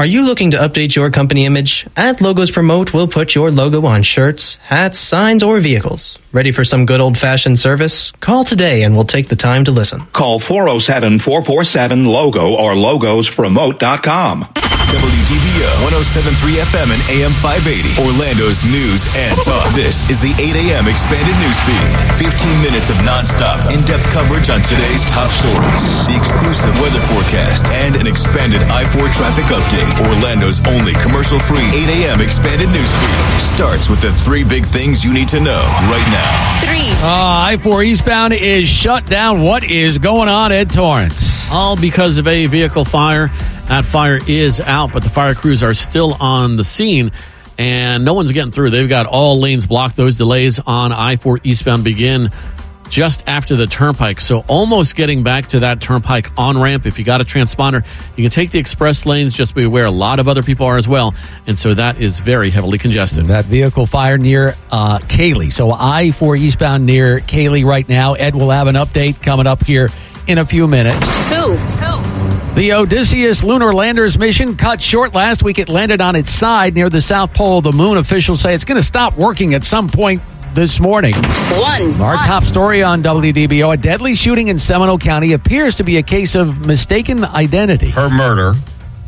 Are you looking to update your company image? At Logos Promote, we'll put your logo on shirts, hats, signs, or vehicles. Ready for some good old fashioned service? Call today and we'll take the time to listen. Call 407 447 LOGO or logospromote.com. WDBO 1073 FM and AM 580. Orlando's news and talk. This is the 8 a.m. expanded news feed. 15 minutes of nonstop, in depth coverage on today's top stories, the exclusive weather forecast, and an expanded I 4 traffic update. Orlando's only commercial free 8 a.m. expanded news feed starts with the three big things you need to know right now. Three. Uh, I 4 eastbound is shut down. What is going on, Ed Torrance? All because of a vehicle fire. That fire is out, but the fire crews are still on the scene and no one's getting through. They've got all lanes blocked. Those delays on I 4 eastbound begin just after the turnpike. So almost getting back to that turnpike on ramp. If you got a transponder, you can take the express lanes. Just be aware, a lot of other people are as well. And so that is very heavily congested. That vehicle fire near uh, Kaley. So I 4 eastbound near Kaley right now. Ed will have an update coming up here in a few minutes. Two. Two. The Odysseus lunar lander's mission cut short last week. It landed on its side near the south pole of the moon. Officials say it's going to stop working at some point this morning. One. Our top story on WDBO a deadly shooting in Seminole County appears to be a case of mistaken identity. Her murder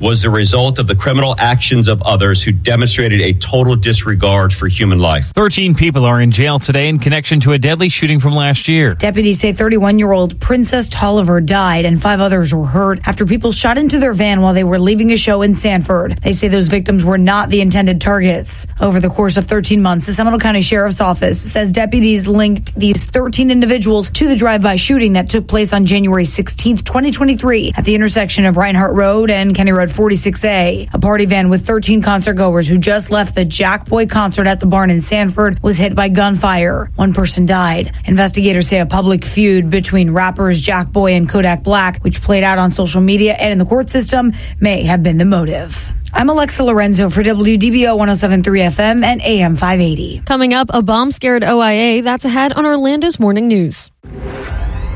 was the result of the criminal actions of others who demonstrated a total disregard for human life. 13 people are in jail today in connection to a deadly shooting from last year. Deputies say 31 year old Princess Tolliver died and five others were hurt after people shot into their van while they were leaving a show in Sanford. They say those victims were not the intended targets. Over the course of 13 months, the Seminole County Sheriff's Office says deputies linked these 13 individuals to the drive by shooting that took place on January 16, 2023, at the intersection of Rinehart Road and Kenny Road 46A. A party van with 13 concert goers who just left the Jackboy concert at the barn in Sanford was hit by gunfire. One person died. Investigators say a public feud between rappers Jackboy and Kodak Black, which played out on social media and in the court system, may have been the motive. I'm Alexa Lorenzo for WDBO 1073 FM and AM 580. Coming up, a bomb scared OIA. That's ahead on Orlando's morning news.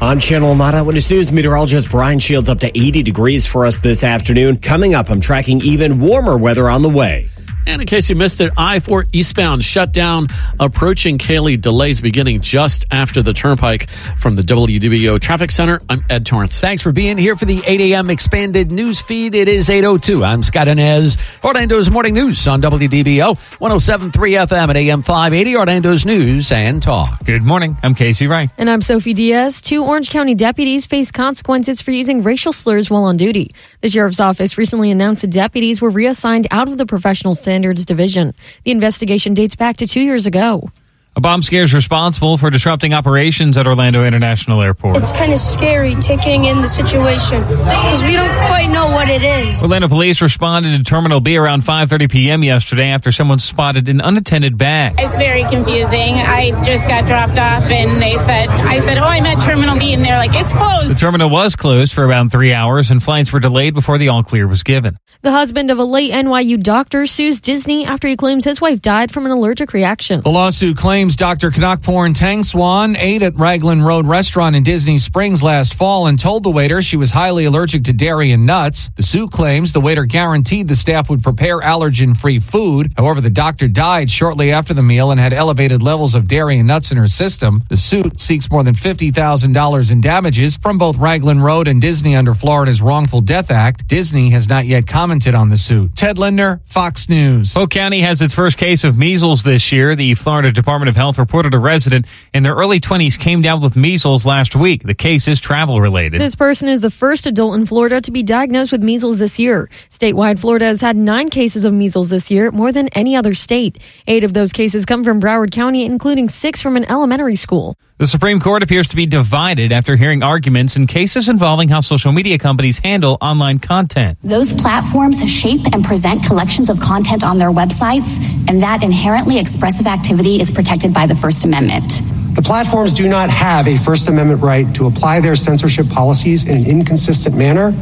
On Channel 9 Eyewitness News, meteorologist Brian Shields up to 80 degrees for us this afternoon. Coming up, I'm tracking even warmer weather on the way. And in case you missed it, I 4 eastbound shut down approaching Kaley. Delays beginning just after the turnpike from the WDBO Traffic Center. I'm Ed Torrance. Thanks for being here for the 8 a.m. expanded news feed. It is 8.02. I'm Scott Anez. Orlando's Morning News on WDBO 107.3 FM at AM 580. Orlando's News and Talk. Good morning. I'm Casey Wright. And I'm Sophie Diaz. Two Orange County deputies face consequences for using racial slurs while on duty. The sheriff's office recently announced the deputies were reassigned out of the professional standards division. The investigation dates back to two years ago. A bomb scare is responsible for disrupting operations at Orlando International Airport. It's kind of scary taking in the situation because we don't quite know what it is. Orlando police responded to Terminal B around 5:30 p.m. yesterday after someone spotted an unattended bag. It's very confusing. I just got dropped off and they said I said, "Oh, I'm at Terminal B." And they're like, "It's closed." The terminal was closed for around 3 hours and flights were delayed before the all clear was given. The husband of a late NYU doctor sues Disney after he claims his wife died from an allergic reaction. The lawsuit claims Dr. Kanokporn Tangsuan ate at Raglan Road Restaurant in Disney Springs last fall and told the waiter she was highly allergic to dairy and nuts. The suit claims the waiter guaranteed the staff would prepare allergen free food. However, the doctor died shortly after the meal and had elevated levels of dairy and nuts in her system. The suit seeks more than $50,000 in damages from both Raglan Road and Disney under Florida's Wrongful Death Act. Disney has not yet commented on the suit. Ted Linder, Fox News. Polk County has its first case of measles this year. The Florida Department of Health reported a resident in their early 20s came down with measles last week. The case is travel related. This person is the first adult in Florida to be diagnosed with measles this year. Statewide, Florida has had nine cases of measles this year, more than any other state. Eight of those cases come from Broward County, including six from an elementary school. The Supreme Court appears to be divided after hearing arguments in cases involving how social media companies handle online content. Those platforms shape and present collections of content on their websites, and that inherently expressive activity is protected by the First Amendment. The platforms do not have a First Amendment right to apply their censorship policies in an inconsistent manner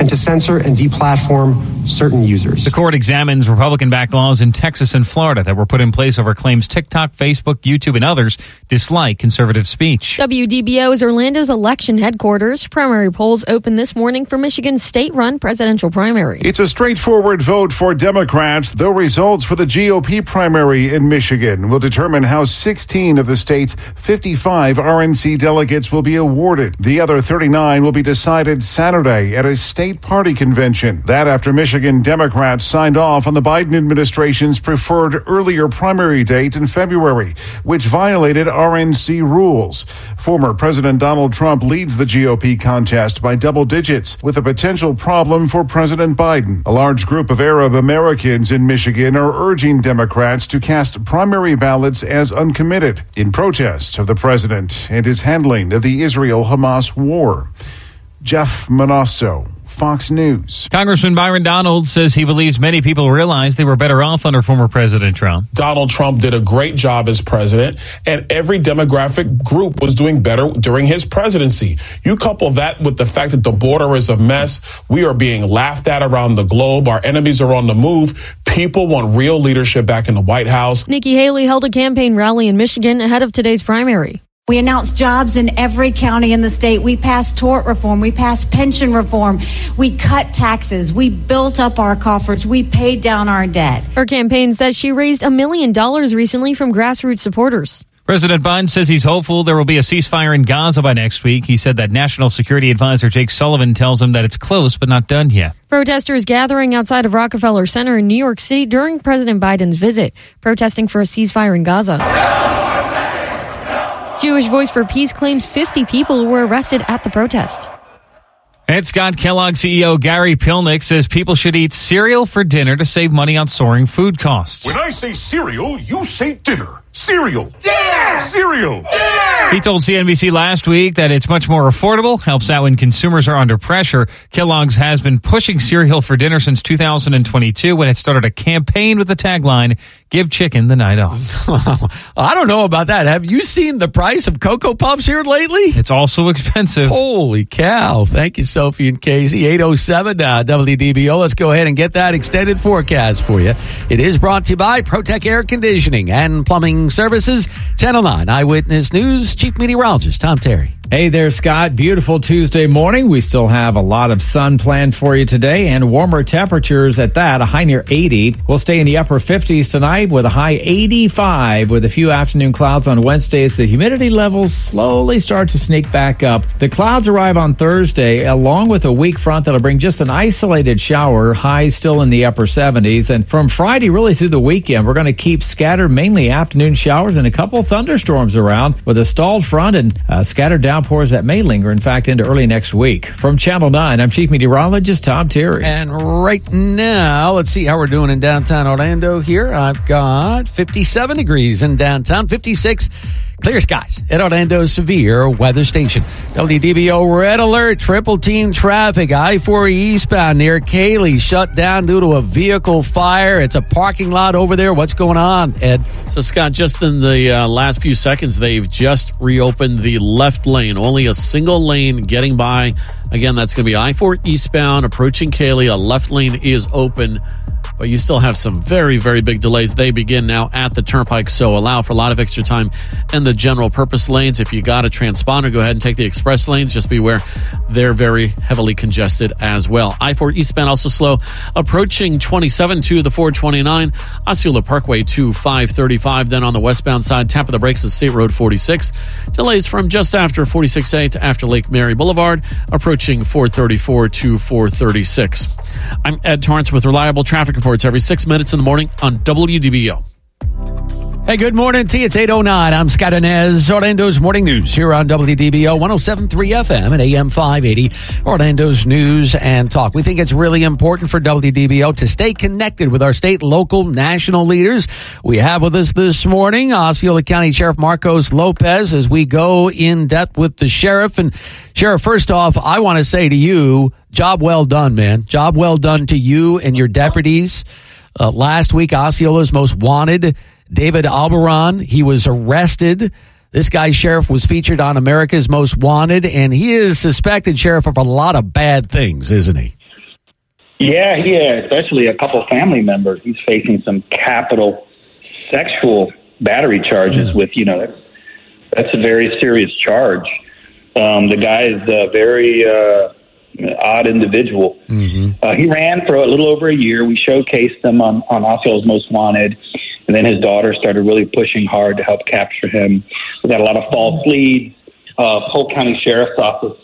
and to censor and deplatform certain users. The court examines Republican backed laws in Texas and Florida that were put in place over claims TikTok, Facebook, YouTube, and others dislike conservative speech. WDBO is Orlando's election headquarters. Primary polls open this morning for Michigan's state run presidential primary. It's a straightforward vote for Democrats, though results for the GOP primary in Michigan will determine how 16 of the state's 55 RNC delegates will be awarded. The other 39 will be decided Saturday at a state party convention. That after Michigan Democrats signed off on the Biden administration's preferred earlier primary date in February, which violated RNC rules. Former President Donald Trump leads the GOP contest by double digits, with a potential problem for President Biden. A large group of Arab Americans in Michigan are urging Democrats to cast primary ballots as uncommitted in protest of the president and his handling of the Israel Hamas war. Jeff Monosso, Fox News. Congressman Byron Donald says he believes many people realize they were better off under former President Trump. Donald Trump did a great job as president, and every demographic group was doing better during his presidency. You couple that with the fact that the border is a mess, we are being laughed at around the globe, our enemies are on the move. People want real leadership back in the White House. Nikki Haley held a campaign rally in Michigan ahead of today's primary. We announced jobs in every county in the state. We passed tort reform. We passed pension reform. We cut taxes. We built up our coffers. We paid down our debt. Her campaign says she raised a million dollars recently from grassroots supporters. President Biden says he's hopeful there will be a ceasefire in Gaza by next week. He said that National Security Advisor Jake Sullivan tells him that it's close but not done yet. Protesters gathering outside of Rockefeller Center in New York City during President Biden's visit, protesting for a ceasefire in Gaza. Jewish Voice for Peace claims 50 people were arrested at the protest. And Scott Kellogg CEO Gary Pilnick says people should eat cereal for dinner to save money on soaring food costs. When I say cereal, you say dinner. Cereal. Dinner. Cereal. Dinner. He told CNBC last week that it's much more affordable, helps out when consumers are under pressure. Kellogg's has been pushing cereal for dinner since 2022 when it started a campaign with the tagline, Give Chicken the Night Off. I don't know about that. Have you seen the price of Cocoa Puffs here lately? It's also expensive. Holy cow. Thank you, Sophie and Casey. 807 uh, WDBO. Let's go ahead and get that extended forecast for you. It is brought to you by Protec Air Conditioning and Plumbing Services, Channel 9 Eyewitness News, Chief Meteorologist Tom Terry. Hey there, Scott. Beautiful Tuesday morning. We still have a lot of sun planned for you today and warmer temperatures at that, a high near 80. We'll stay in the upper 50s tonight with a high 85 with a few afternoon clouds on Wednesday as the humidity levels slowly start to sneak back up. The clouds arrive on Thursday along with a weak front that'll bring just an isolated shower, highs still in the upper 70s. And from Friday really through the weekend, we're going to keep scattered mainly afternoon showers and a couple thunderstorms around with a stalled front and uh, scattered down downpours that may linger, in fact, into early next week. From Channel 9, I'm Chief Meteorologist Tom Terry. And right now, let's see how we're doing in downtown Orlando here. I've got 57 degrees in downtown, 56 Clear skies at Orlando's severe weather station. WDBO red alert, triple team traffic. I 4 eastbound near Kaley shut down due to a vehicle fire. It's a parking lot over there. What's going on, Ed? So, Scott, just in the uh, last few seconds, they've just reopened the left lane. Only a single lane getting by. Again, that's going to be I 4 eastbound approaching Kaley. A left lane is open but you still have some very, very big delays. They begin now at the turnpike, so allow for a lot of extra time in the general purpose lanes. If you got a transponder, go ahead and take the express lanes. Just beware, they're very heavily congested as well. I 4 eastbound also slow, approaching 27 to the 429, Osceola Parkway to 535. Then on the westbound side, tap of the brakes at State Road 46. Delays from just after 46A to after Lake Mary Boulevard, approaching 434 to 436. I'm Ed Torrance with reliable traffic reports every six minutes in the morning on WDBO. Hey, good morning to you. It's 809. I'm Scott Anez. Orlando's Morning News here on WDBO 1073 FM and AM 580. Orlando's News and Talk. We think it's really important for WDBO to stay connected with our state, local, national leaders. We have with us this morning Osceola County Sheriff Marcos Lopez as we go in depth with the sheriff. And Sheriff, first off, I want to say to you, job well done, man. Job well done to you and your deputies. Uh, last week, Osceola's most wanted David Albarran. He was arrested. This guy, sheriff, was featured on America's Most Wanted, and he is suspected, sheriff, of a lot of bad things, isn't he? Yeah, yeah, especially a couple family members. He's facing some capital sexual battery charges with, you know, that's, that's a very serious charge. Um, the guy is a very uh, odd individual. Uh, he ran for a little over a year. We showcased him on, on Osceola's Most Wanted. And then his daughter started really pushing hard to help capture him. We got a lot of false leads. Uh, Polk County Sheriff's Office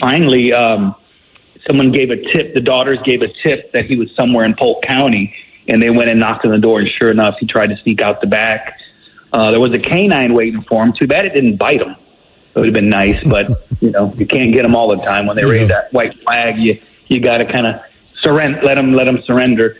finally, um, someone gave a tip. The daughters gave a tip that he was somewhere in Polk County, and they went and knocked on the door. And sure enough, he tried to sneak out the back. Uh, there was a canine waiting for him. Too bad it didn't bite him. It would have been nice, but you know you can't get them all the time. When they raise that white flag, you you got to kind of surrender, let them let them surrender.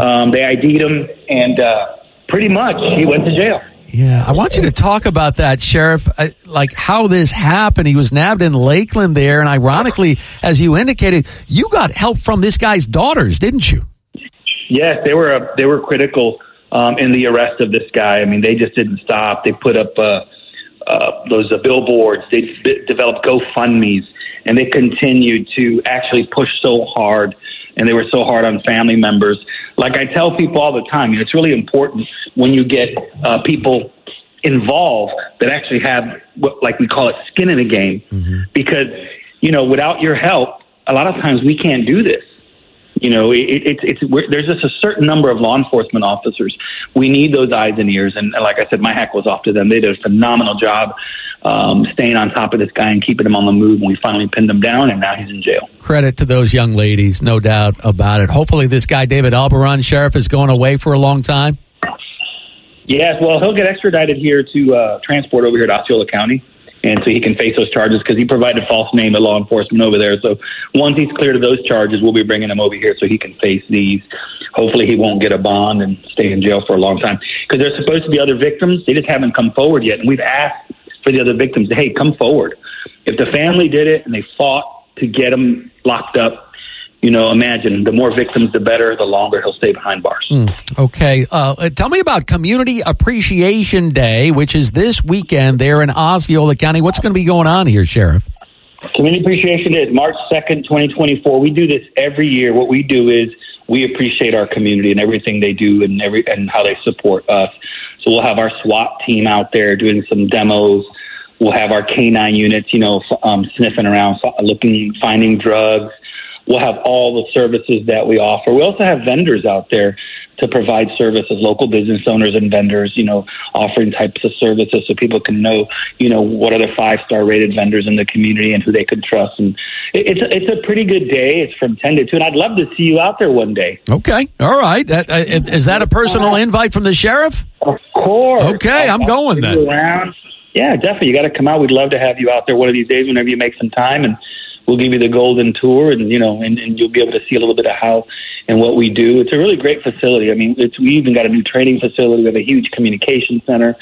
Um, they ID'd him, and uh, pretty much he went to jail. Yeah, I want you to talk about that, Sheriff. Uh, like how this happened. He was nabbed in Lakeland there, and ironically, as you indicated, you got help from this guy's daughters, didn't you? Yes, they were uh, they were critical um, in the arrest of this guy. I mean, they just didn't stop. They put up uh, uh, those uh, billboards. They b- developed GoFundmes, and they continued to actually push so hard. And they were so hard on family members. Like I tell people all the time, you know, it's really important when you get uh, people involved that actually have what, like we call it, skin in the game, because you know, without your help, a lot of times we can't do this. You know, it, it's it's there's just a certain number of law enforcement officers. We need those eyes and ears, and like I said, my hat goes off to them. They did a phenomenal job um, staying on top of this guy and keeping him on the move. And we finally pinned him down, and now he's in jail. Credit to those young ladies, no doubt about it. Hopefully, this guy David Albarran, Sheriff, is going away for a long time. Yes, well, he'll get extradited here to uh, transport over here to Osceola County, and so he can face those charges because he provided false name to law enforcement over there. So once he's cleared of those charges, we'll be bringing him over here so he can face these. Hopefully, he won't get a bond and stay in jail for a long time because there's supposed to be other victims. They just haven't come forward yet, and we've asked for the other victims, hey, come forward. If the family did it and they fought to get him locked up, you know, imagine the more victims, the better. The longer he'll stay behind bars. Hmm. Okay. Uh, uh, tell me about Community Appreciation Day, which is this weekend there in Osceola County. What's going to be going on here, Sheriff? Community Appreciation Day is March 2nd, 2024. We do this every year. What we do is we appreciate our community and everything they do and every and how they support us. So we'll have our SWAT team out there doing some demos. We'll have our canine units, you know, um, sniffing around, looking, finding drugs. We'll have all the services that we offer. We also have vendors out there to provide services, local business owners and vendors, you know, offering types of services so people can know, you know, what are the five star rated vendors in the community and who they can trust. And it- it's it's a pretty good day. It's from ten to two, and I'd love to see you out there one day. Okay. All right. That, uh, is that a personal invite from the sheriff? Of course. Okay, I'm going then. around. Yeah, definitely. You got to come out. We'd love to have you out there one of these days whenever you make some time, and we'll give you the golden tour, and you know, and, and you'll be able to see a little bit of how and what we do. It's a really great facility. I mean, it's we even got a new training facility. We have a huge communication center.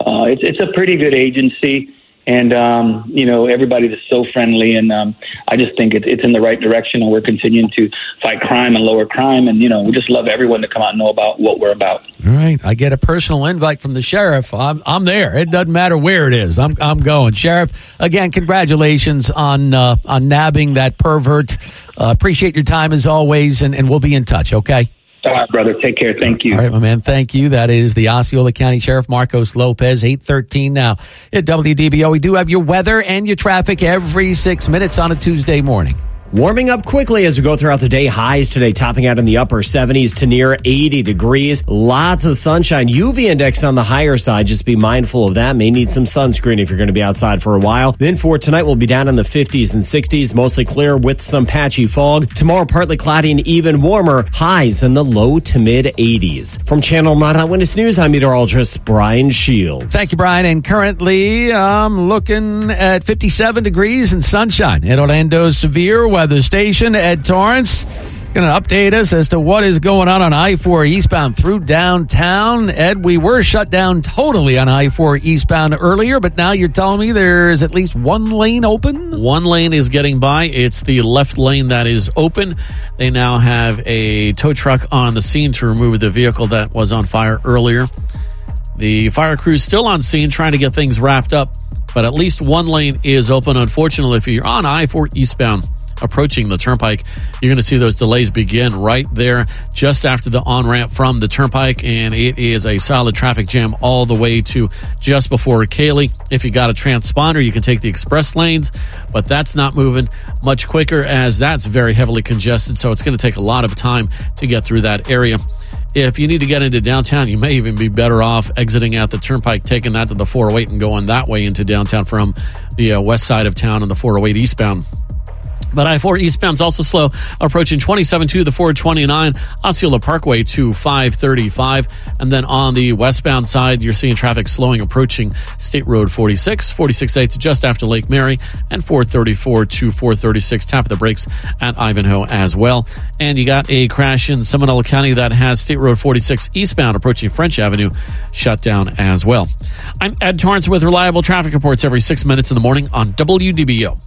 Uh, it's it's a pretty good agency. And um, you know everybody's just so friendly, and um, I just think it's it's in the right direction, and we're continuing to fight crime and lower crime, and you know we just love everyone to come out and know about what we're about. All right. I get a personal invite from the sheriff. I'm I'm there. It doesn't matter where it is. I'm I'm going. Sheriff, again, congratulations on uh, on nabbing that pervert. Uh, appreciate your time as always, and, and we'll be in touch. Okay. All right, brother. Take care. Thank you. All right, my man. Thank you. That is the Osceola County Sheriff Marcos Lopez, 813 now at WDBO. We do have your weather and your traffic every six minutes on a Tuesday morning. Warming up quickly as we go throughout the day. Highs today topping out in the upper 70s to near 80 degrees. Lots of sunshine. UV index on the higher side. Just be mindful of that. May need some sunscreen if you're going to be outside for a while. Then for tonight, we'll be down in the 50s and 60s, mostly clear with some patchy fog. Tomorrow, partly cloudy and even warmer. Highs in the low to mid 80s. From Channel 9 Eyewitness News, I'm meteorologist Brian Shields. Thank you, Brian. And currently, I'm looking at 57 degrees and sunshine at Orlando's Severe Weather Station. Ed Torrance going to update us as to what is going on on I 4 eastbound through downtown. Ed, we were shut down totally on I 4 eastbound earlier, but now you're telling me there's at least one lane open? One lane is getting by. It's the left lane that is open. They now have a tow truck on the scene to remove the vehicle that was on fire earlier. The fire crew's still on scene trying to get things wrapped up, but at least one lane is open. Unfortunately, if you're on I 4 eastbound, approaching the turnpike, you're going to see those delays begin right there just after the on ramp from the turnpike. And it is a solid traffic jam all the way to just before Kaley. If you got a transponder, you can take the express lanes, but that's not moving much quicker as that's very heavily congested. So it's going to take a lot of time to get through that area. If you need to get into downtown, you may even be better off exiting at the turnpike, taking that to the 408 and going that way into downtown from the uh, west side of town on the 408 eastbound. But I 4 eastbound's also slow, approaching 27 to the 429 Osceola Parkway to 535. And then on the westbound side, you're seeing traffic slowing, approaching State Road 46, 46A to just after Lake Mary, and 434 to 436. Tap of the brakes at Ivanhoe as well. And you got a crash in Seminole County that has State Road 46 eastbound, approaching French Avenue, shut down as well. I'm Ed Torrance with reliable traffic reports every six minutes in the morning on WDBO.